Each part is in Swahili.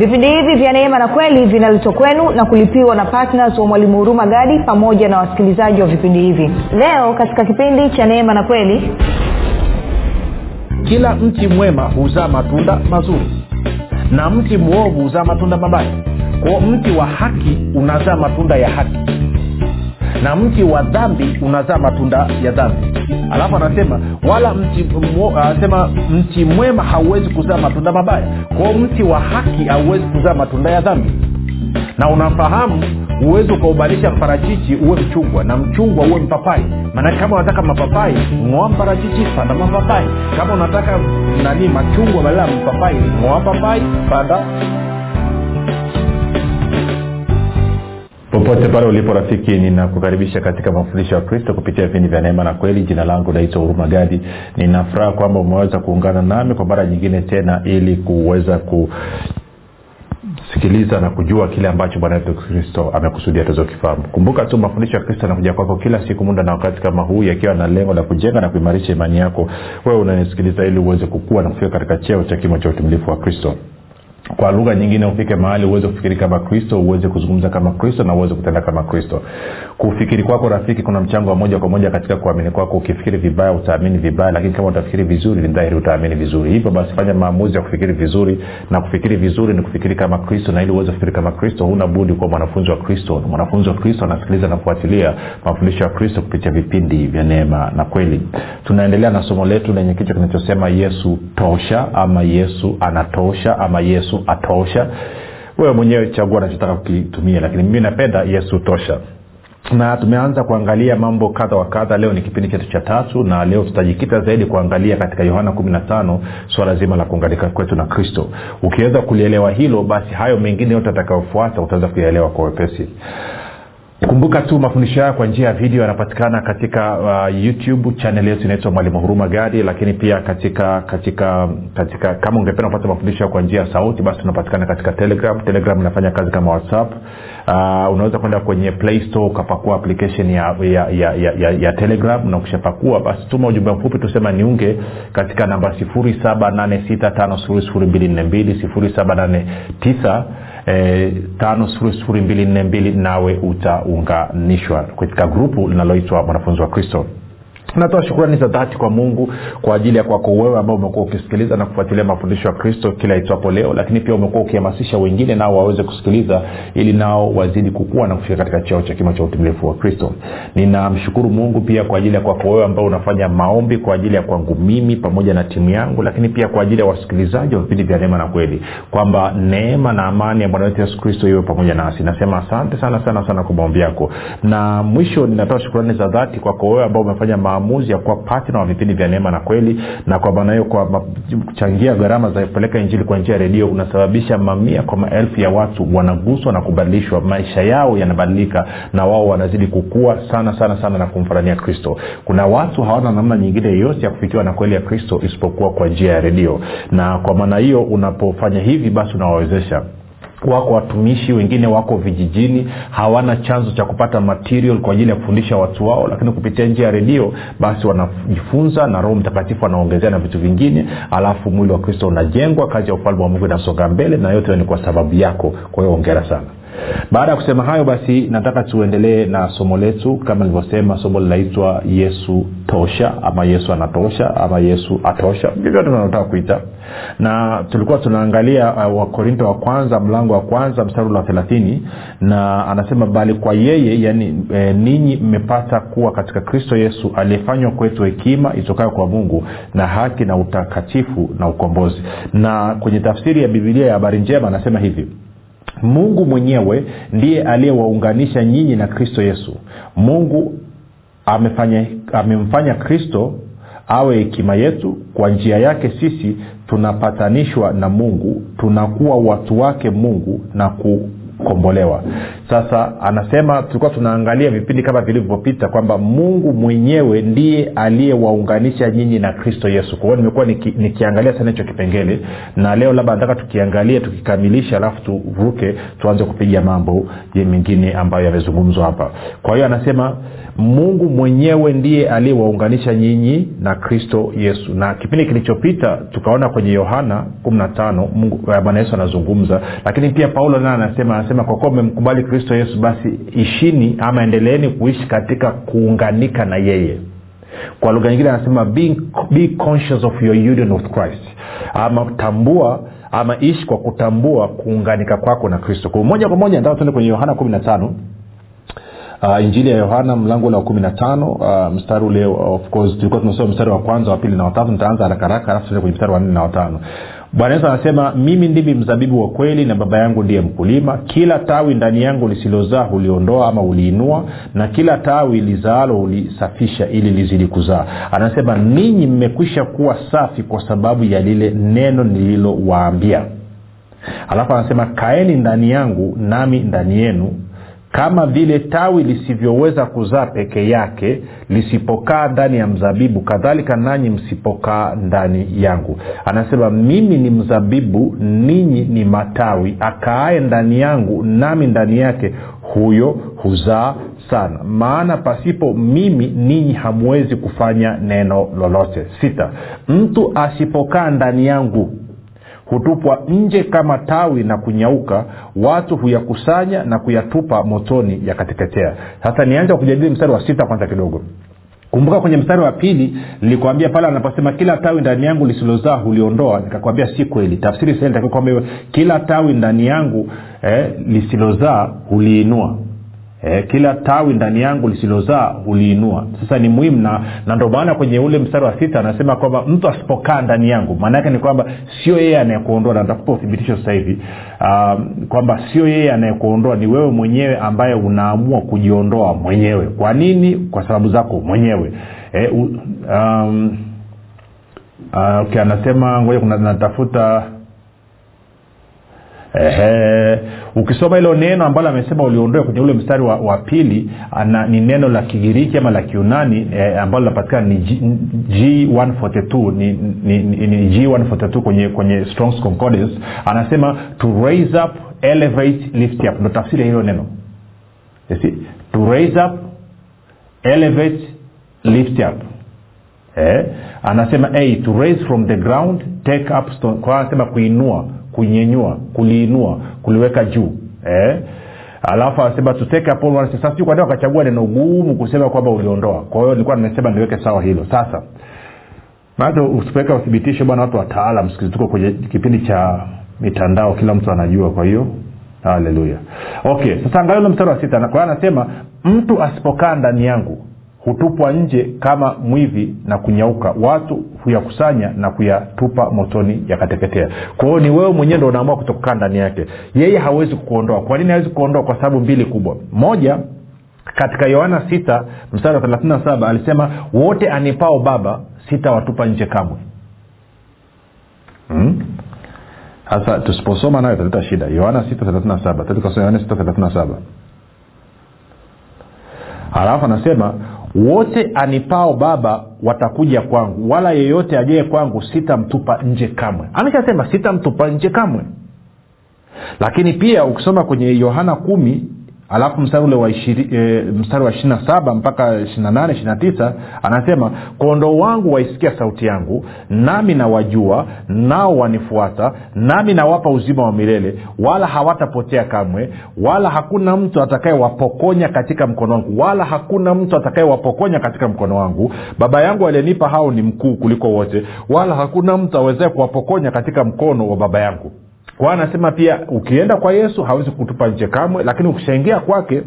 vipindi hivi vya neema na kweli vinaletwa kwenu na kulipiwa na ptns wa mwalimu huruma gadi pamoja na wasikilizaji wa vipindi hivi. Leo katika kipindi cha neema na kweli kila mti mwema huzaa matunda mazuri na mti mwovu huzaa matunda mabaya. Kwao mti wa haki unazaa matunda ya haki na mti wa dhambi unazaa matunda ya dhambi. Alafu anasema wala mti anasema mti mwema hauwezi kuzaa matunda mabaya. Kwao mti wa haki hauwezi kuzaa matunda ya dhambi. Na unafahamu huwezi ukaubadilisha mparachichi uwe mchungwa na mchungwa uwe mpapai. Maanake kama unataka mapapai ng'oa mparachichi panda mapapai. Kama unataka nani machungwa badala ya mpapai ng'oa papai panda popote pale ulipo rafiki ninakukaribisha katika mafundisho ya kristo kupitia vipindi vya neema na kweli. Jina langu naitwa huruma gadi. Ninafuraha kwamba umeweza kuungana nami kwa mara nyingine tena ili kuweza kusikiliza na kujua kile ambacho bwana wetu kristo amekusudia tuweze kukifahamu kumbuka tu mafundisho ya kristo yanakuja kwako kila siku muda na wakati kama huu yakiwa na lengo la kujenga na kuimarisha imani yako. Wewe unanisikiliza ili uweze kukua na kufika katika cheo cha kimo cha utumilifu wa kristo kwa lugha nyingine ufike mahali uweze kufikiri kama kristo uweze kuzungumza kama kristo na uweze kutenda kama kristo. Kufikiri kwako rafiki kuna mchango wa moja kwa moja katika kuamini kwako. Ukifikiri vibaya utaamini vibaya lakini kama utafikiri vizuri ni dhahiri utaamini vizuri. Hivyo basi fanya maamuzi ya kufikiri vizuri na kufikiri vizuri ni kufikiri kama kristo na ili uweze kufikiri kama kristo huna budi kuwa mwanafunzi wa kristo. Mwanafunzi wa kristo anasikiliza na kufuatilia mafundisho ya kristo kupitia vipindi vya neema na kweli. Tunaendelea na somo letu lenye kichwa kinachosema yesu tosha ama yesu anatosha ama yesu atosha. Wewe mwenyewe chagua anachotaka kukitumia lakini mimi napenda yesu tosha. Na tumeanza kuangalia mambo kadha wa kadha. Leo ni kipindi chetu cha tatu na leo tutajikita zaidi kuangalia katika yohana 15 swala zima la kuunganika kwetu na kristo. Ukiweza kulielewa hilo basi hayo mengine yote atakayofuata utaweza kuyaelewa kwa wepesi kumbuka tu mafundisho hayo kwa njia ya video yanapatikana katika uh, youtube chanel yetu inaitwa mwalimu huruma gadi lakini pia katika katika katika kama ungependa kupata mafundisho kwa njia ya sauti basi tunapatikana katika telegram. Telegram inafanya kazi kama whatsapp. Uh, unaweza kwenda kwenye play store ukapakua application ya, ya, ya, ya, ya, ya telegram na ukishapakua basi tuma ujumbe mfupi tusema niunge katika namba 7865242 789 E, tano sifuri sifuri mbili nne mbili nawe utaunganishwa. Katika grupu linaloitwa mwanafunzi wa kristo natoa shukrani za dhati kwa mungu kwa ajili ya kwako wewe ambao umekuwa ukisikiliza na kufuatilia mafundisho ya kristo kila itwapo leo lakini pia umekuwa ukihamasisha wengine nao waweze kusikiliza ili nao wazidi kukua na kufika katika cheo cha kima cha utimilifu wa kristo. Ninamshukuru mungu pia kwa ajili ya kwako wewe ambao unafanya maombi kwa ajili ya kwangu mimi pamoja na timu yangu lakini pia kwa ajili ya wasikilizaji wa vipindi vya neema na kweli kwamba neema na amani ya bwana wetu yesu kristo iwe pamoja nasi. Nasema asante sana sana sana kwa maombi yako. Na mwisho ninatoa shukurani za dhati kwako wewe ambao umefanya maamuzi ya kuwa patna wa vipindi vya neema na kweli na kwa maana hiyo kwa kuchangia gharama za kupeleka injili kwa njia ya redio unasababisha mamia kwa maelfu ya watu wanaguswa na kubadilishwa. Maisha yao yanabadilika na wao wanazidi kukua sana sana sana na kumfanania kristo. Kuna watu hawana namna nyingine yoyote ya kufikiwa na kweli ya kristo isipokuwa kwa njia ya redio. Na kwa maana hiyo unapofanya hivi basi unawawezesha wako watumishi wengine wako vijijini hawana chanzo cha kupata material kwa ajili ya kufundisha watu wao lakini kupitia njia ya redio basi wanajifunza na roho mtakatifu anaongezea na vitu vingine alafu mwili wa kristo unajengwa kazi ya ufalme wa mungu inasonga mbele na yote ni kwa sababu yako. Kwa hiyo ongera sana baada ya kusema hayo basi nataka tuendelee na somo letu. Kama nilivyosema somo linaitwa yesu tosha ama yesu anatosha ama yesu atosha. Vyovyote tunataka kuita. Na tulikuwa tunaangalia uh, wakorinto wa kwanza mlango wa kwanza mstari wa thelathini na anasema bali kwa yeye yani e, ninyi mmepata kuwa katika kristo yesu aliyefanywa kwetu hekima itokayo kwa mungu na haki na utakatifu na ukombozi. Na kwenye tafsiri ya bibilia ya habari njema anasema hivi mungu mwenyewe ndiye aliyewaunganisha nyinyi na kristo yesu. Mungu amefanya amemfanya kristo awe hekima yetu. Kwa njia yake sisi tunapatanishwa na mungu tunakuwa watu wake mungu na kukombolewa sasa anasema tulikuwa tunaangalia vipindi kama vilivyopita kwamba mungu mwenyewe ndiye aliyewaunganisha nyinyi na kristo yesu. Kwa hiyo nimekuwa niki, nikiangalia sana hicho kipengele na leo labda nataka tukiangalia tukikamilisha alafu tuvuke tuanze kupiga mambo mengine ambayo yamezungumzwa hapa. Kwa hiyo anasema mungu mwenyewe ndiye aliyewaunganisha nyinyi na kristo yesu. Na kipindi kilichopita tukaona kwenye yohana 15 bwana yesu anazungumza. Lakini pia paulo naye anasema anasema kwa kuwa mmemkubali yesu basi ishini ama endeleeni kuishi katika kuunganika na yeye. Kwa lugha nyingine anasema be, be conscious of your union with christ. Ama tambua ama ishi kwa kutambua kuunganika kwako na kristo. Kwa moja kwa moja nataka tuende kwenye yohana 15 uh, injili ya yohana mlango ule wa kumi na tano. Uh, mstari ule of course tulikuwa tunasoma mstari wa kwanza wa pili na watatu nitaanza harakaraka alafu tuende kwenye mstari wa nne na watano bwana yesu anasema mimi ndimi mzabibu wa kweli na baba yangu ndiye mkulima. Kila tawi ndani yangu lisilozaa huliondoa ama uliinua na kila tawi lizaalo hulisafisha ili lizidi kuzaa. Anasema ninyi mmekwisha kuwa safi kwa sababu ya lile neno nililowaambia. Alafu anasema kaeni ndani yangu nami ndani yenu kama vile tawi lisivyoweza kuzaa peke yake lisipokaa ndani ya mzabibu kadhalika nanyi msipokaa ndani yangu. Anasema mimi ni mzabibu ninyi ni matawi. Akaaye ndani yangu nami ndani yake huyo huzaa sana. Maana pasipo mimi ninyi hamwezi kufanya neno lolote. Sita mtu asipokaa ndani yangu hutupwa nje kama tawi na kunyauka watu huyakusanya na kuyatupa motoni yakateketea. Sasa nianze kujadili mstari wa sita kwanza kidogo. Kumbuka kwenye mstari wa pili nilikwambia pale anaposema kila tawi ndani yangu lisilozaa huliondoa. Nikakwambia si kweli. Tafsiri kwamba kila tawi ndani yangu eh, lisilozaa huliinua eh, kila tawi ndani yangu lisilozaa huliinua. Sasa ni muhimu na, na ndio maana kwenye ule mstari wa sita anasema kwamba mtu asipokaa ndani yangu maana yake ni kwamba sio yeye anayekuondoa na ntakupa uthibitisho sasa hivi um, kwamba sio yeye anayekuondoa ni wewe mwenyewe ambaye unaamua kujiondoa mwenyewe. Kwa nini? Kwa sababu zako mwenyewe. Eh, um, uh, okay, anasema ngoja natafuta Ehe. ukisoma hilo neno ambalo amesema uliondoe kwenye ule mstari wa, wa pili ana, ni neno la kigiriki ama la kiunani e, ambalo linapatikana ni G, g142 ni, ni, ni, ni g142 kwenye kwenye strongs concordance anasema to raise up elevate lift up ndo tafsiri ya hilo neno see? to raise up elevate lift up eh? anasema hey, to raise from the ground take up stone kwa anasema kuinua kunyenyua kuliinua kuliweka juu eh? alafu anasema tuteke sasa kwa wakachagua neno gumu kusema kwamba uliondoa. Kwa hiyo nilikuwa nimesema niweke sawa hilo. Sasa maana usipoweka uthibitisho bwana watu wataalam sikizi tuko kwenye kipindi cha mitandao kila mtu anajua. Kwa hiyo haleluya. Okay sasa angalia mstari wa sita. Kwa anasema mtu asipokaa ndani yangu hutupwa nje kama mwivi na kunyauka. Watu huyakusanya na kuyatupa motoni yakateketea. Kwa hiyo ni wewe mwenyewe ndo unaamua kutokukaa ndani yake. Yeye hawezi kuondoa kwa nini hawezi kuondoa kwa sababu mbili kubwa. Moja katika yohana sita mstari wa thelathini na saba alisema wote anipao baba sitawatupa nje kamwe. Sasa hmm? tusiposoma nayo italeta shida. Yohana sita thelathini na saba. Yohana sita thelathini na saba. Alafu anasema wote anipao baba watakuja kwangu. Wala yeyote ajee kwangu sitamtupa nje kamwe. Ameshasema sitamtupa nje kamwe. Lakini pia ukisoma kwenye yohana kumi alafu mstari ule wa ishiri, e, mstari wa ishirina saba mpaka ishirina ishirina tisa anasema kondoo wangu waisikia sauti yangu nami nawajua nao wanifuata nami nawapa uzima wa milele wala hawatapotea kamwe wala hakuna mtu atakayewapokonya katika mkono wangu wala hakuna mtu atakayewapokonya katika mkono wangu. Baba yangu aliyenipa hao ni mkuu kuliko wote wala hakuna mtu awezae kuwapokonya katika mkono wa baba yangu kwa anasema pia ukienda kwa yesu hawezi kutupa nje kamwe lakini ukishaingia kwake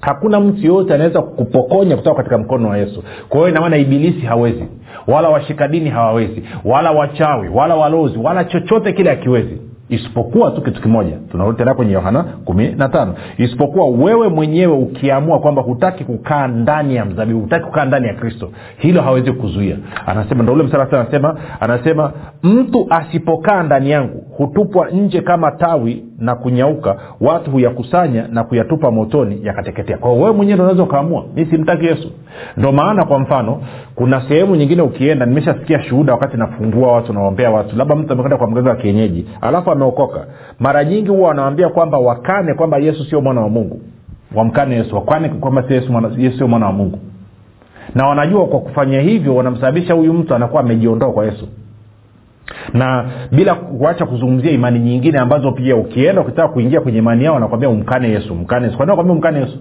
hakuna mtu yoyote anaweza kupokonya kutoka katika mkono wa yesu. Kwa hiyo inamaana ibilisi hawezi wala washikadini hawawezi wala wachawi wala walozi wala chochote kile akiwezi isipokuwa tu kitu kimoja. Tunarudi tena kwenye yohana kumi na tano. Isipokuwa wewe mwenyewe ukiamua kwamba hutaki kukaa ndani ya mzabibu hutaki kukaa ndani ya kristo hilo hawezi kuzuia anasema ndo ule msara anasema anasema mtu asipokaa ndani yangu hutupwa nje kama tawi na kunyauka watu huyakusanya na kuyatupa motoni yakateketea. Kwao wewe mwenyewe ndo unaweza ukaamua mi simtaki yesu. Ndo maana kwa mfano kuna sehemu nyingine ukienda nimeshasikia shuhuda wakati nafungua watu nawaombea watu labda mtu amekwenda kwa mganga wa kienyeji alafu ameokoka. Mara nyingi huwa wanawambia kwamba wakane kwamba yesu sio mwana wa mungu. Wamkane yesu wakane kwamba yesu sio mwana wa mungu. Na wanajua kwa kufanya hivyo wanamsababisha huyu mtu anakuwa amejiondoa kwa yesu na bila kuacha kuzungumzia imani nyingine ambazo pia ukienda ukitaka kuingia kwenye imani yao wanakwambia umkane yesu mkane yesu. Wakwambia umkane yesu?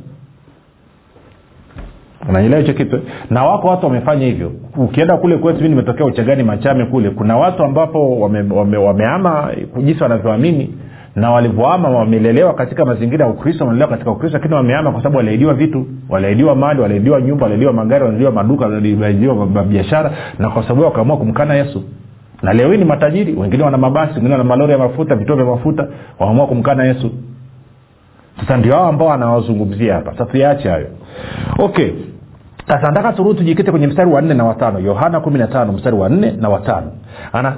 Unaelewa hicho kitu? Na wako watu wamefanya hivyo. Ukienda kule kwetu mi nimetokea uchagani machame kule kuna watu ambapo wameama wame, wame jinsi wanavyoamini na walivyoama wamelelewa katika mazingira ya ukristo wamelelewa katika ukristo lakini wameama kwa sababu waliaidiwa vitu. Waliaidiwa mali waliaidiwa nyumba waliaidiwa magari waliaidiwa maduka waliaidiwa biashara na kwa sababu wakaamua kumkana yesu na leo hii ni matajiri wengine wana mabasi wengine wana malori ya mafuta vituo vya mafuta waamua kumkana yesu. Sasa ndio hao ambao anawazungumzia hapa. Sasa tuyaache hayo. Okay. Sasa nataka tujikite kwenye mstari wa nne na watano yohana kumi na tano mstari wa nne na watano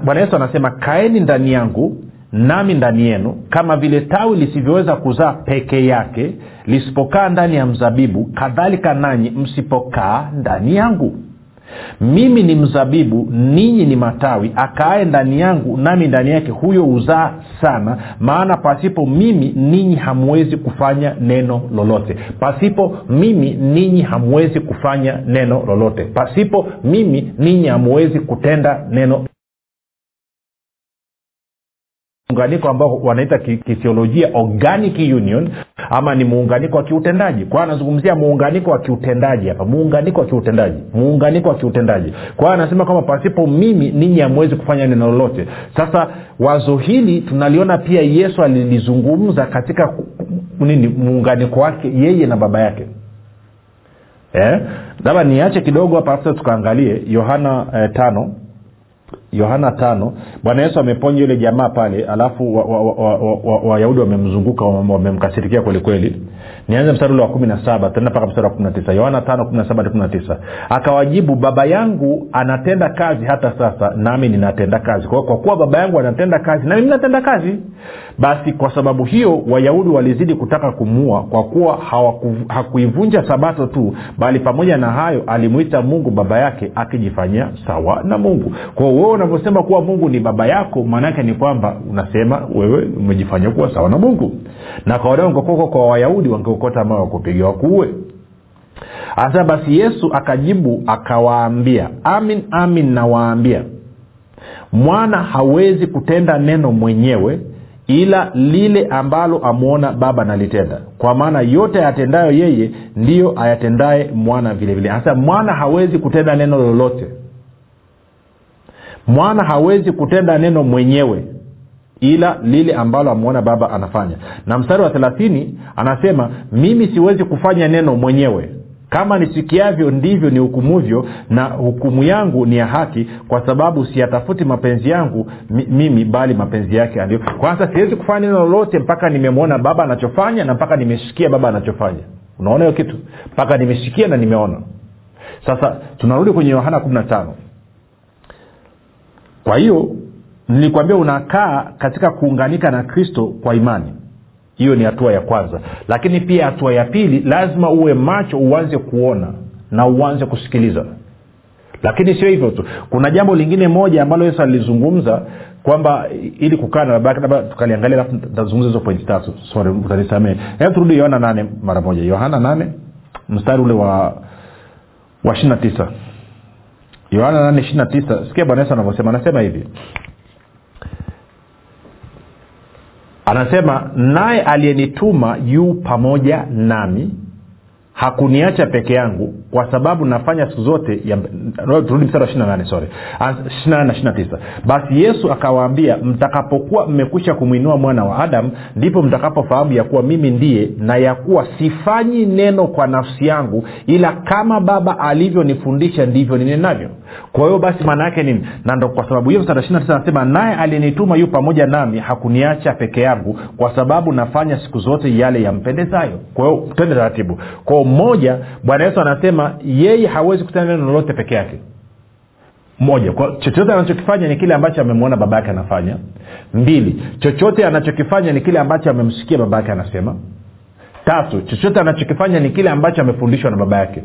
bwana yesu anasema kaeni ndani yangu nami ndani yenu kama vile tawi lisivyoweza kuzaa peke yake lisipokaa ndani ya mzabibu kadhalika nanyi msipokaa ndani yangu mimi ni mzabibu ninyi ni matawi. Akaae ndani yangu nami ndani yake huyo huzaa sana. Maana pasipo mimi ninyi hamwezi kufanya neno lolote. Pasipo mimi ninyi hamwezi kufanya neno lolote. Pasipo mimi ninyi hamwezi kutenda neno muunganiko ambao wanaita ki- kithiolojia organic union ama ni muunganiko wa kiutendaji. Kwa anazungumzia muunganiko wa kiutendaji hapa. Muunganiko wa kiutendaji. Muunganiko wa kiutendaji. Kwa hiyo anasema kwamba pasipo mimi ninyi hamwezi kufanya neno lolote. Sasa wazo hili tunaliona pia yesu alilizungumza katika nini muunganiko wake yeye na baba yake. Eh? labda niache kidogo hapa tukaangalie yohana eh, tano yohana tano bwana yesu ameponya yule jamaa pale alafu wayahudi wa, wa, wa, wa, wamemzunguka wame- wamemkasirikia kwelikweli nianze mstari ule wa kumi na saba tenda mpaka mstari wa kumi na tisa. Yohana tano kumi na saba kumi na tisa. Akawajibu baba yangu anatenda kazi hata sasa nami ninatenda kazi. Kwa, kwa kuwa baba yangu anatenda kazi nami ninatenda kazi. Basi kwa sababu hiyo wayahudi walizidi kutaka kumuua kwa kuwa hakuivunja sabato tu bali pamoja na hayo alimwita mungu baba yake akijifanyia sawa na mungu. Kwao wewe unavyosema kuwa mungu ni baba yako maanaake ni kwamba unasema wewe umejifanya kuwa sawa na mungu. Na kawaida ungekoka kwa wayahudi wangeokota mawe wakupiga wakuue. Anasema basi yesu akajibu akawaambia amin amin nawaambia mwana hawezi kutenda neno mwenyewe ila lile ambalo amwona baba nalitenda. Kwa maana yote ayatendayo yeye ndiyo ayatendaye mwana vile vile. Anasema mwana hawezi kutenda neno lolote mwana hawezi kutenda neno mwenyewe ila lile ambalo amwona baba anafanya. Na mstari wa thelathini anasema mimi siwezi kufanya neno mwenyewe. Kama nisikiavyo ndivyo ni hukumuvyo na hukumu yangu ni ya haki kwa sababu siyatafuti mapenzi yangu mimi bali mapenzi yake ndio kwanza siwezi kufanya neno lolote mpaka nimemwona baba anachofanya na mpaka nimesikia baba anachofanya. Unaona hiyo kitu? Mpaka nimesikia na nimeona. Sasa tunarudi kwenye yohana kumi na tano kwa hiyo nilikwambia unakaa katika kuunganika na kristo kwa imani. Hiyo ni hatua ya kwanza. Lakini pia hatua ya pili lazima uwe macho uanze kuona na uanze kusikiliza. Lakini sio hivyo tu. Kuna jambo lingine moja ambalo yesu alilizungumza kwamba ili kukaa na babake labda tukaliangalia alafu tazungumza hizo pointi tatu. Sorry utanisamee hebu turudi yohana nane mara moja. Yohana nane mstari ule wa wa ishiri tisa yohana nane ishiri na tisa. Sikia bwana yesu anavyosema. Anasema hivi. Anasema naye aliyenituma yu pamoja nami hakuniacha peke yangu kwa sababu nafanya siku zote turudi mstari wa na nane na nane na ishiri na tisa. Basi yesu akawaambia mtakapokuwa mmekwisha kumwinua mwana wa adamu ndipo mtakapofahamu ya kuwa mimi ndiye na ya kuwa sifanyi neno kwa nafsi yangu ila kama baba alivyonifundisha ndivyo ninenavyo kwa hiyo basi maana yake nini? Na ndo kwa sababu hiyo mstari wa ishiri tisa anasema naye aliyenituma yu pamoja nami hakuniacha peke yangu kwa sababu nafanya siku zote yale yampendezayo kwa hiyo twende taratibu. Kwao moja bwana yesu anasema yeye hawezi kutenda neno lolote peke yake. Moja chochote anachokifanya ni kile ambacho amemwona baba yake anafanya. Mbili chochote anachokifanya ni kile ambacho amemsikia baba yake anasema. Tatu chochote anachokifanya ni kile ambacho amefundishwa na baba yake.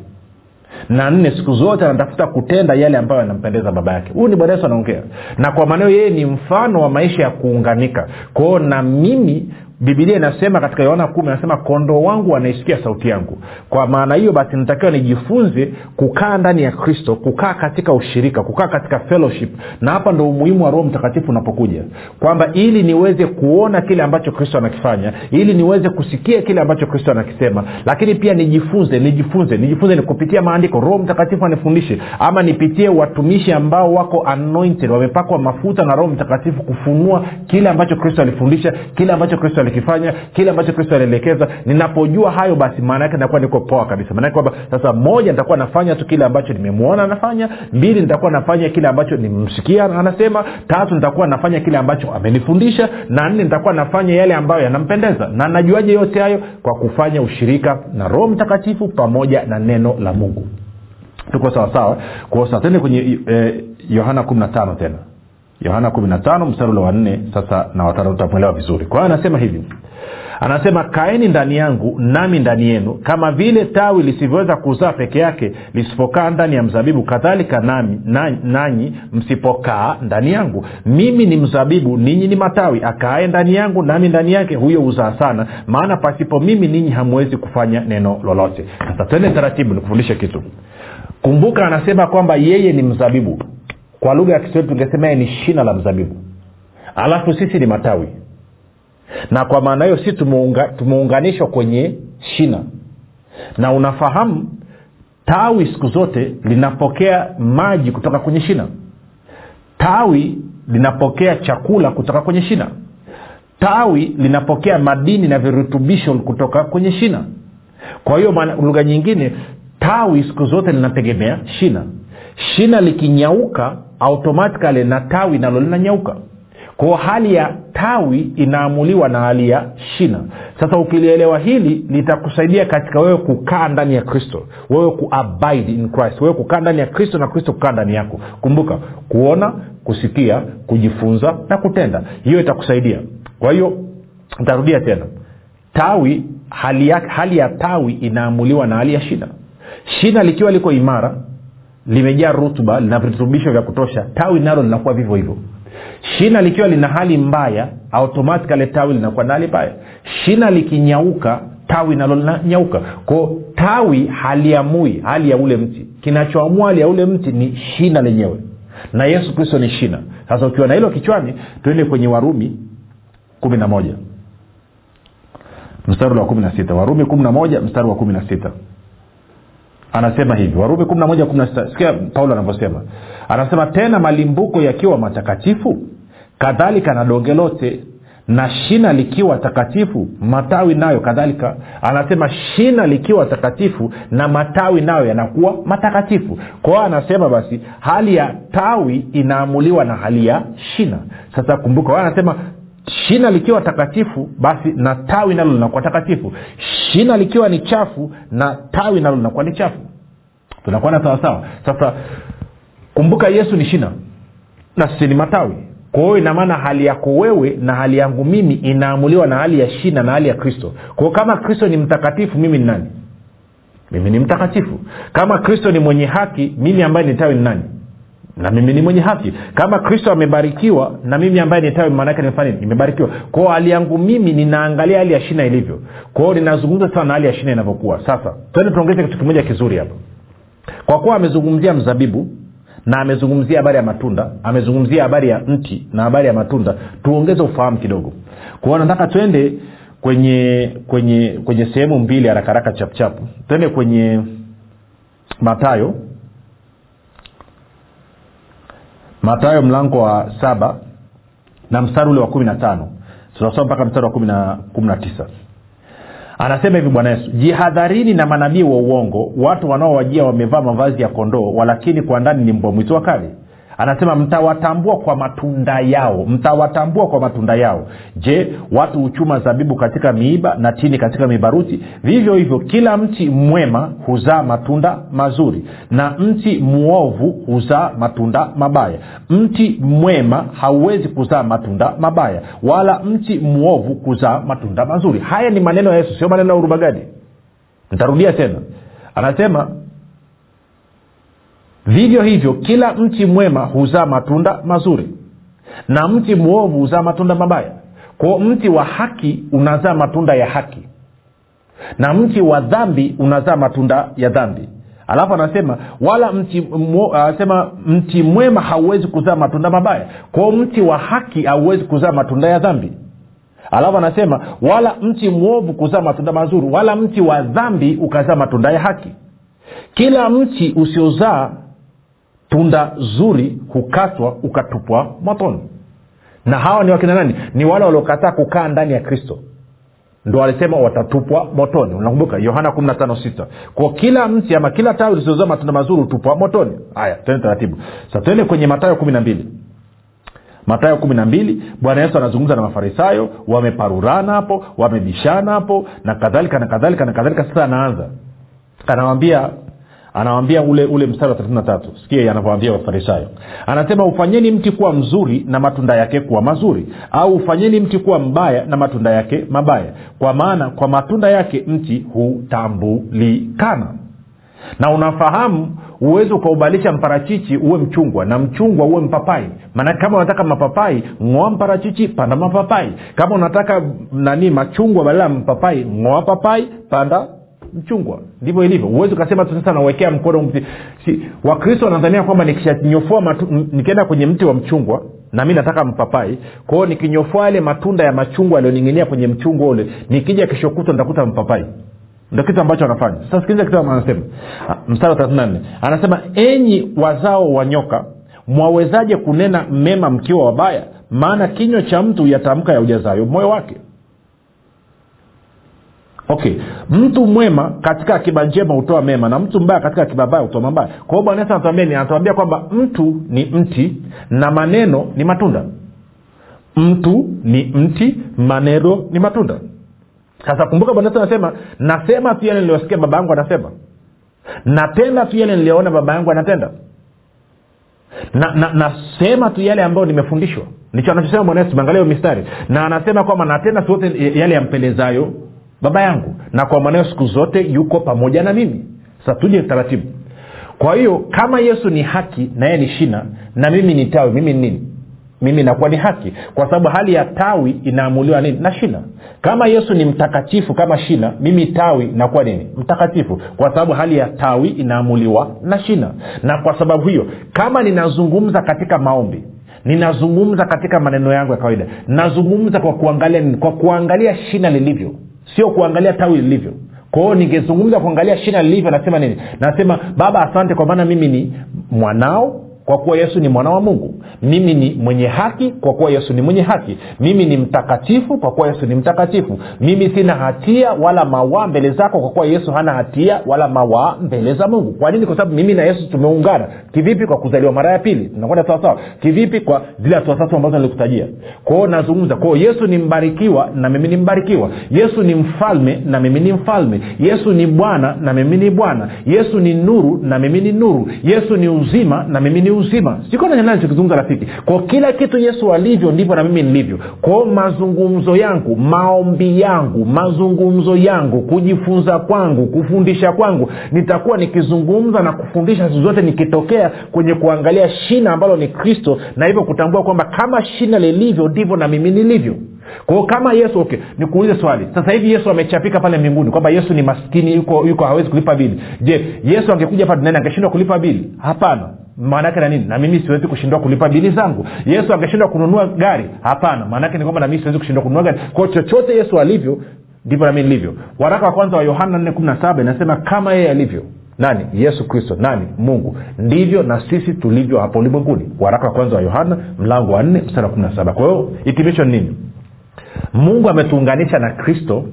Na nne siku zote anatafuta kutenda yale ambayo yanampendeza baba yake. Huyu ni bwana yesu anaongea. Na kwa maanao yeye ni mfano wa maisha ya kuunganika. Kwao na mimi bibilia inasema katika yohana kumi anasema kondoo wangu wanaisikia sauti yangu. Kwa maana hiyo basi natakiwa nijifunze kukaa ndani ya kristo kukaa katika ushirika kukaa katika fellowship. Na hapa ndo umuhimu wa roho mtakatifu unapokuja. Kwamba ili niweze kuona kile ambacho kristo anakifanya ili niweze kusikia kile ambacho kristo anakisema lakini pia nijifunze nijifunze nijifunze ni maandiko. Roho mtakatifu anifundishe ama nipitie watumishi ambao wako anointed wamepakwa mafuta na roho mtakatifu kufunua kile ambacho kristo alifundisha kile ambacho kristo alikifanya kile ambacho kristo alielekeza. Ninapojua hayo basi maana yake nitakuwa niko poa kabisa. Maanake kwamba sasa moja nitakuwa nafanya tu kile ambacho nimemwona anafanya. Mbili nitakuwa nafanya kile ambacho nimemsikia anasema. Tatu nitakuwa nafanya kile ambacho amenifundisha. Na nne nitakuwa nafanya yale ambayo yanampendeza. Na najuaje yote hayo? Kwa kufanya ushirika na roho mtakatifu pamoja na neno la mungu. Tuko sawasawa? Kwao sasa tende kwenye eh, yohana kumi na tano tena yohana kumi na tano mstari ule wa nne sasa na watano utamwelewa vizuri. Kwa hiyo anasema hivi. Anasema kaeni ndani yangu nami ndani yenu kama vile tawi lisivyoweza kuzaa peke yake lisipokaa ndani ya mzabibu kadhalika nami nanyi msipokaa ndani yangu. Mimi ni mzabibu ninyi ni matawi. Akaae ndani yangu nami ndani yake huyo huzaa sana. Maana pasipo mimi ninyi hamwezi kufanya neno lolote. Sasa twende taratibu nikufundishe kitu. Kumbuka anasema kwamba yeye ni mzabibu kwa lugha ya kiswahili tungesema ni shina la mzabibu. Alafu sisi ni matawi. Na kwa maana hiyo sisi tumeunga, tumeunganishwa kwenye shina. Na unafahamu tawi siku zote linapokea maji kutoka kwenye shina. Tawi linapokea chakula kutoka kwenye shina. Tawi linapokea madini na virutubisho kutoka kwenye shina. Kwa hiyo lugha nyingine tawi siku zote linategemea shina shina likinyauka automatikali na tawi nalo linanyauka. Kwao hali ya tawi inaamuliwa na hali ya shina. Sasa ukilielewa hili litakusaidia katika wewe kukaa ndani ya kristo wewe kuabide in christ wewe kukaa ndani ya kristo na kristo kukaa ndani yako. Kumbuka kuona kusikia kujifunza na kutenda. Hiyo itakusaidia. Kwa hiyo ntarudia tena. Tawi hali ya, hali ya tawi inaamuliwa na hali ya shina. Shina likiwa liko imara limejaa rutuba lina virutubisho vya kutosha. Tawi nalo linakuwa vivyo hivyo. Shina likiwa lina hali mbaya automatikali tawi linakuwa na hali mbaya. Shina likinyauka tawi nalo linanyauka. Kwao tawi haliamui hali ya ule mti. Kinachoamua hali ya ule mti ni shina lenyewe. Na yesu kristo ni shina. Sasa ukiwa na hilo kichwani tuende kwenye warumi kumi na moja. Mstari wa kumi na sita. Warumi kumi na moja mstari wa kumi na sita anasema hivi warumi kumi na moja kumi na sita sikia paulo anavyosema. Anasema tena malimbuko yakiwa matakatifu kadhalika na donge lote na shina likiwa takatifu matawi nayo kadhalika. Anasema shina likiwa takatifu na matawi nayo yanakuwa matakatifu. Kwao anasema basi hali ya tawi inaamuliwa na hali ya shina. Sasa kumbuka anasema shina likiwa takatifu basi na tawi nalo linakuwa takatifu. Shina likiwa ni chafu na tawi nalo linakuwa ni chafu. Tunakuwa na sawasawa sasa kumbuka yesu ni shina na sisi ni matawi. Kwa hiyo inamaana hali yako wewe na hali yangu mimi inaamuliwa na hali ya shina na hali ya kristo. Kwao kama kristo ni mtakatifu mimi ni nani? Mimi ni mtakatifu. Kama kristo ni mwenye haki mimi ambaye ni tawi ni nani na mimi ni mwenye haki. Kama kristo amebarikiwa na mimi ambaye ni tawi nimefanya nini? Nimebarikiwa. Kwao hali yangu mimi ninaangalia hali ya shina ilivyo. Kwao ninazungumza sana na hali ya shina inavyokuwa. Sasa twende tuongeze kitu kimoja kizuri hapa. Kwa kuwa amezungumzia mzabibu na amezungumzia habari ya matunda amezungumzia habari ya mti na habari ya matunda tuongeze ufahamu kidogo. Kwao nataka twende kwenye kwenye kwenye sehemu mbili haraka haraka chapchapu twende kwenye matayo matayo mlango wa saba na mstari ule wa kumi na tano. Tunasoma mpaka mstari wa kumi na tisa. Anasema hivi bwana yesu jihadharini na manabii wa uongo watu wanaowajia wamevaa mavazi ya kondoo walakini kwa ndani ni mbwa mwitu wakali anasema mtawatambua kwa matunda yao. Mtawatambua kwa matunda yao. Je watu huchuma zabibu katika miiba na tini katika mibaruti? Vivyo hivyo kila mti mwema huzaa matunda mazuri na mti mwovu huzaa matunda mabaya. Mti mwema hauwezi kuzaa matunda mabaya wala mti mwovu kuzaa matunda mazuri. Haya ni maneno ya yesu sio maneno ya urubagadi ntarudia tena. Anasema vivyo hivyo kila mti mwema huzaa matunda mazuri na mti mwovu huzaa matunda mabaya. Kwao mti wa haki unazaa matunda ya haki na mti wa dhambi unazaa matunda ya dhambi. Alafu anasema wala mti mwo, anasema mti mwema hauwezi kuzaa matunda mabaya. Kwao mti wa haki hauwezi kuzaa matunda ya dhambi. Alafu anasema wala mti mwovu kuzaa matunda mazuri wala mti wa dhambi ukazaa matunda ya haki. Kila mti usiozaa tunda zuri hukatwa ukatupwa motoni na hawa ni wakina nani? Ni wale waliokataa kukaa ndani ya kristo. Ndo walisema watatupwa motoni. Unakumbuka? Yohana 156 kwa kila mti ama kila tawi lisiozaa matunda mazuri hutupwa motoni. Haya tuende taratibu. Sa tuende kwenye matayo kumi na mbili. Matayo kumi na mbili bwana yesu anazungumza na mafarisayo wameparurana hapo wamebishana hapo na kadhalika na kadhalika na kadhalika. Sasa anaanza. Anawambia anawambia ule ule mstari wa thelathini na tatu. Sikia anavyowambia wafarisayo. Anasema ufanyeni mti kuwa mzuri na matunda yake kuwa mazuri au ufanyeni mti kuwa mbaya na matunda yake mabaya. Kwa maana kwa matunda yake mti hutambulikana. Na unafahamu huwezi ukaubalisha mparachichi uwe mchungwa na mchungwa uwe mpapai. Maanake kama unataka mapapai ng'oa mparachichi panda mapapai. Kama unataka nani machungwa badala ya mpapai ng'oa papai panda mchungwa. Ndivyo ilivyo. Uwezi ukasema sasa nawekea mkono mti. Si, wakristo wanadhania kwamba nikishanyofoa nikienda kwenye mti wa mchungwa na mi nataka mpapai kwao nikinyofoa yale matunda ya machungwa yaliyoning'inia kwenye mchungwa ule nikija kesho nitakuta mpapai. Ndo kitu ambacho anafanya. Sasa sikiliza kitu anasema. Mstari wa thelathini nne. Anasema enyi wazao wa nyoka mwawezaje kunena mema mkiwa wabaya? Maana kinywa cha mtu yatamka ya ujazayo moyo wake okay. Mtu mwema katika akiba njema hutoa mema na mtu mbaya katika akiba mbaya hutoa mabaya. Kwa hiyo bwana yesu anatuambia kwamba mtu ni mti na maneno ni matunda. Mtu ni mti maneno ni matunda. Sasa kumbuka bwana yesu anasema nasema tu yale niliyosikia baba yangu anasema. Natenda tu yale niliyoona baba yangu anatenda. Na, na tu yale ambayo nimefundishwa. Ndicho anachosema bwana yesu mangalia mistari. Na anasema kwamba natenda tu yote yale yampelezayo baba yangu na kwa mwanao siku zote yuko pamoja na mimi. Sasa taratibu. Kwa hiyo kama yesu ni haki na yeye ni shina na mimi ni tawi mimi ni nini? Mimi nakuwa ni haki. Kwa sababu hali ya tawi inaamuliwa nini? Na shina. Kama yesu ni mtakatifu kama shina mimi tawi nakuwa nini? Mtakatifu. Kwa sababu hali ya tawi inaamuliwa na shina. Na kwa sababu hiyo kama ninazungumza katika maombi ninazungumza katika maneno yangu ya kawaida nazungumza kwa kuangalia kwa kuangalia shina lilivyo sio kuangalia tawi lilivyo. Kwao ningezungumza kuangalia shina lilivyo nasema nini? Nasema baba asante kwa maana mimi ni mwanao kwa kuwa yesu ni mwana wa mungu mimi ni mwenye haki kwa kuwa yesu ni mwenye haki. Mimi ni mtakatifu kwa kuwa yesu ni mtakatifu. Mimi sina hatia wala mawaa mbele zako kwa kuwa yesu hana hatia wala mawaa mbele za mungu. Kwa nini? Kwa sababu mimi na yesu tumeungana. Kivipi kwa kuzaliwa mara ya pili? Tunakwenda sawasawa kivipi kwa zile hatua tatu ambazo nilikutajia? Kwao nazungumza. Kwao yesu ni mbarikiwa na mimi ni mbarikiwa. Yesu ni mfalme na mimi ni mfalme. Yesu ni bwana na mimi ni bwana. Yesu ni nuru na mimi ni nuru. Yesu ni uzima na mimi ni uzima. Sikonachokizungumza rafiki. Kwa kila kitu yesu alivyo ndivyo na mimi nilivyo. Kwao mazungumzo yangu maombi yangu mazungumzo yangu kujifunza kwangu kufundisha kwangu nitakuwa nikizungumza na kufundisha siku zote nikitokea kwenye kuangalia shina ambalo ni kristo na hivyo kutambua kwamba kama shina lilivyo ndivyo na mimi nilivyo. Kwao kama yesu okay nikuulize swali. Sasa hivi yesu amechapika pale mbinguni kwamba yesu ni maskini yuko yuko hawezi kulipa bili. Je yesu angekuja hapa duniani angeshindwa kulipa bili? Hapana maanaake na nini? Na mimi siwezi kushindwa kulipa bili zangu. Yesu angeshindwa kununua gari? Hapana. Maanaake ni kwamba na siwezi kushindwa kununua gari. Kwao chochote yesu alivyo ndivyo nami nilivyo. Waraka wa kwanza wa yohana 417 inasema kama yeye alivyo. Nani? Yesu kristo. Nani? Mungu. Ndivyo na sisi tulivyo hapo ulimwenguni. Waraka wa kwanza wa yohana mlango wa 4 mstari wa 17 kwa hiyo hitimisho nini? Mungu ametuunganisha na kristo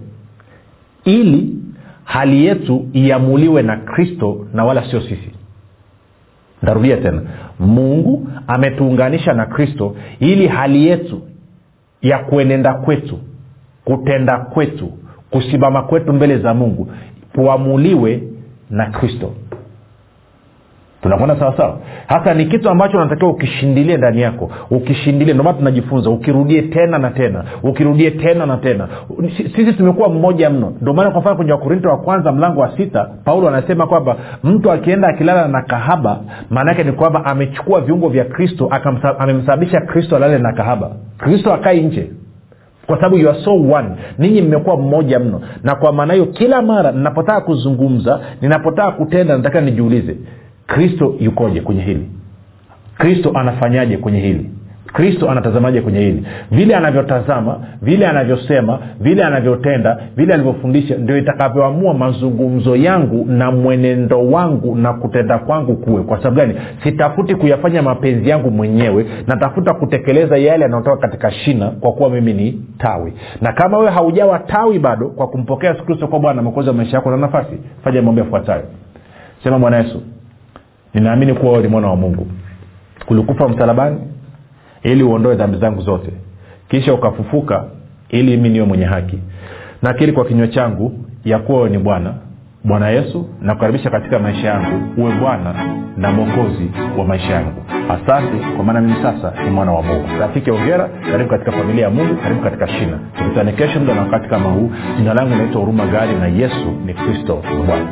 ili hali yetu iamuliwe na kristo na wala sio sisi ntarudia tena. Mungu ametuunganisha na kristo ili hali yetu ya kuenenda kwetu kutenda kwetu kusimama kwetu mbele za mungu kuamuliwe na kristo tunakwenda sawasawa? Hasa ni kitu ambacho unatakiwa ukishindilie ndani yako ukishindilie. Ndomana tunajifunza ukirudie tena na tena ukirudie tena na tena. Sisi tumekuwa mmoja mno. Ndomaana kwa mfano kwenye wakorinto wa kwanza mlango wa sita paulo anasema kwamba mtu akienda akilala na kahaba maana ni kwamba amechukua viungo vya kristo amemsababisha kristo alale na kahaba. Kristo akai nje. Kwa sababu you are so one. Ninyi mmekuwa mmoja mno. Na kwa maana hiyo kila mara ninapotaka kuzungumza ninapotaka kutenda nataka nijiulize kristo yukoje kwenye hili? Kristo anafanyaje kwenye hili? Kristo anatazamaje kwenye hili? Vile anavyotazama vile anavyosema vile anavyotenda vile alivyofundisha ndio itakavyoamua mazungumzo yangu na mwenendo wangu na kutenda kwangu kuwe. Kwa sababu gani? Sitafuti kuyafanya mapenzi yangu mwenyewe natafuta kutekeleza yale yanayotoka katika shina kwa kuwa mimi ni tawi. Na kama wewe haujawa tawi bado kwa kumpokea kristo kwa bwana mokozi wa maisha yako na nafasi fanya mambo yafuatayo. Sema bwana yesu ninaamini kuwa wewe ni mwana wa mungu. Ulikufa msalabani ili uondoe dhambi zangu zote. Kisha ukafufuka ili mi niwe mwenye haki. Nakiri kwa kinywa changu ya kuwa wewe ni bwana bwana yesu nakukaribisha katika maisha yangu uwe bwana na mwokozi wa maisha yangu. Asante kwa maana mimi sasa ni mwana wa mungu. Rafiki ongera karibu katika familia ya mungu karibu katika shina. Tukutane kesho muda na wakati kama huu. Jina langu inaitwa huruma gari na yesu ni kristo bwana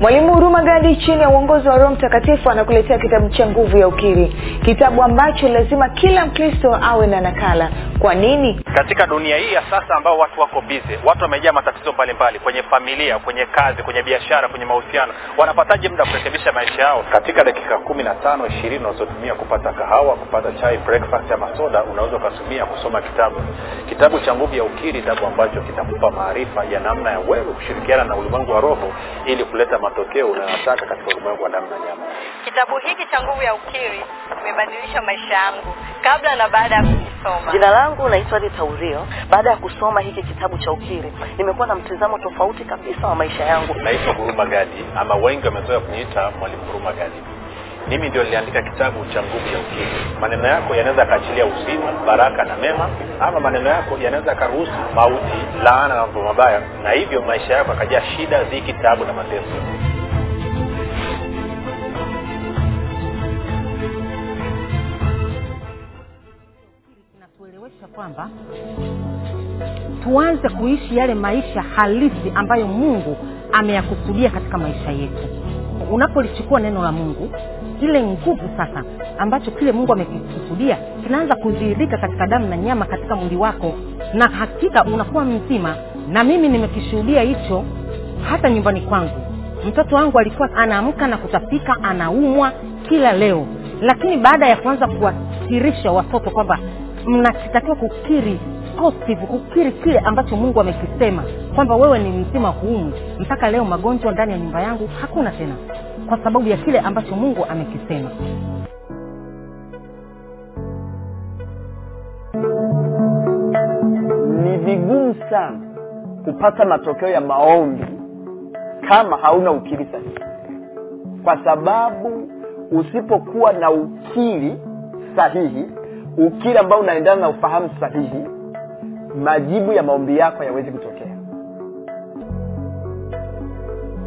mwalimu huruma gadi chini ya uongozi wa roho mtakatifu anakuletea kitabu cha nguvu ya ukiri. Kitabu ambacho lazima kila mkristo awe na nakala. Kwa nini? Katika dunia hii ya sasa ambao watu wako bize watu wamejaa matatizo mbalimbali kwenye familia kwenye kazi kwenye biashara kwenye mahusiano. Wanapataje muda kurekebisha maisha yao? Katika dakika kumi na tano ishirini unazotumia kupata kahawa kupata chai breakfast ama soda unaweza ukatumia kusoma kitabu. Kitabu cha nguvu ya ukiri kitabu ambacho kitakupa maarifa ya namna ya wewe kushirikiana na ulimwengu wa roho ili kuleta matokeo unayotaka katika ulimwengu wa damu na nyama. Kitabu hiki cha nguvu ya ukiri kimebadilisha maisha yangu kabla na baada ya kukisoma jina langu naitwa rita urio. Baada ya kusoma hiki kitabu cha ukiri nimekuwa na mtizamo tofauti kabisa wa maisha yangu. Naitwa huruma gadi ama wengi wamezoea kuniita mwalimu huruma gadi mimi ndio niliandika kitabu cha nguvu ya ukimwi. Maneno yako yanaweza yakaachilia uzima baraka na mema ama maneno yako yanaweza yakaruhusu mauti laana na mambo mabaya na hivyo maisha yako akajaa shida dhiki tabu na mateso. Inatuelewesha kwamba tuanze kuishi yale maisha halisi ambayo mungu ameyakusudia katika maisha yetu. Unapolichukua neno la mungu ile nguvu sasa ambacho kile mungu amekikusudia kinaanza kudhihirika katika damu na nyama katika mwili wako na hakika unakuwa mzima. Na mimi nimekishuhudia hicho hata nyumbani kwangu. Mtoto wangu alikuwa anaamka na kutapika anaumwa kila leo. Lakini baada ya kuanza kuwakirisha watoto kwamba mnatakiwa kukiri positive kukiri kile ambacho mungu amekisema kwamba wewe ni mzima huumu mpaka leo magonjwa ndani ya nyumba yangu hakuna tena kwa sababu ya kile ambacho mungu amekisema. Ni vigumu sana kupata matokeo ya maombi kama hauna ukiri sahihi. Kwa sababu usipokuwa na ukiri sahihi ukiri ambao unaendana na ufahamu sahihi majibu ya maombi yako hayawezi kutokea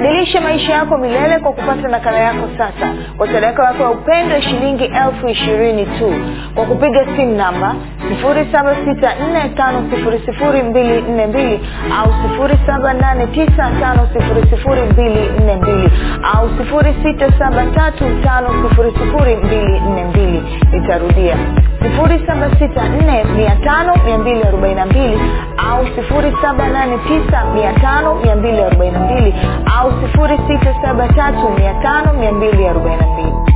badilisha maisha yako milele kwa kupata nakala yako sasa. Kwa sadaka yako ya upendo shilingi elfu ishirini tu. Kwa kupiga simu namba 7645242 au 7895242 au 6735242 nitarudia 7645242 au 7895242 au 6735242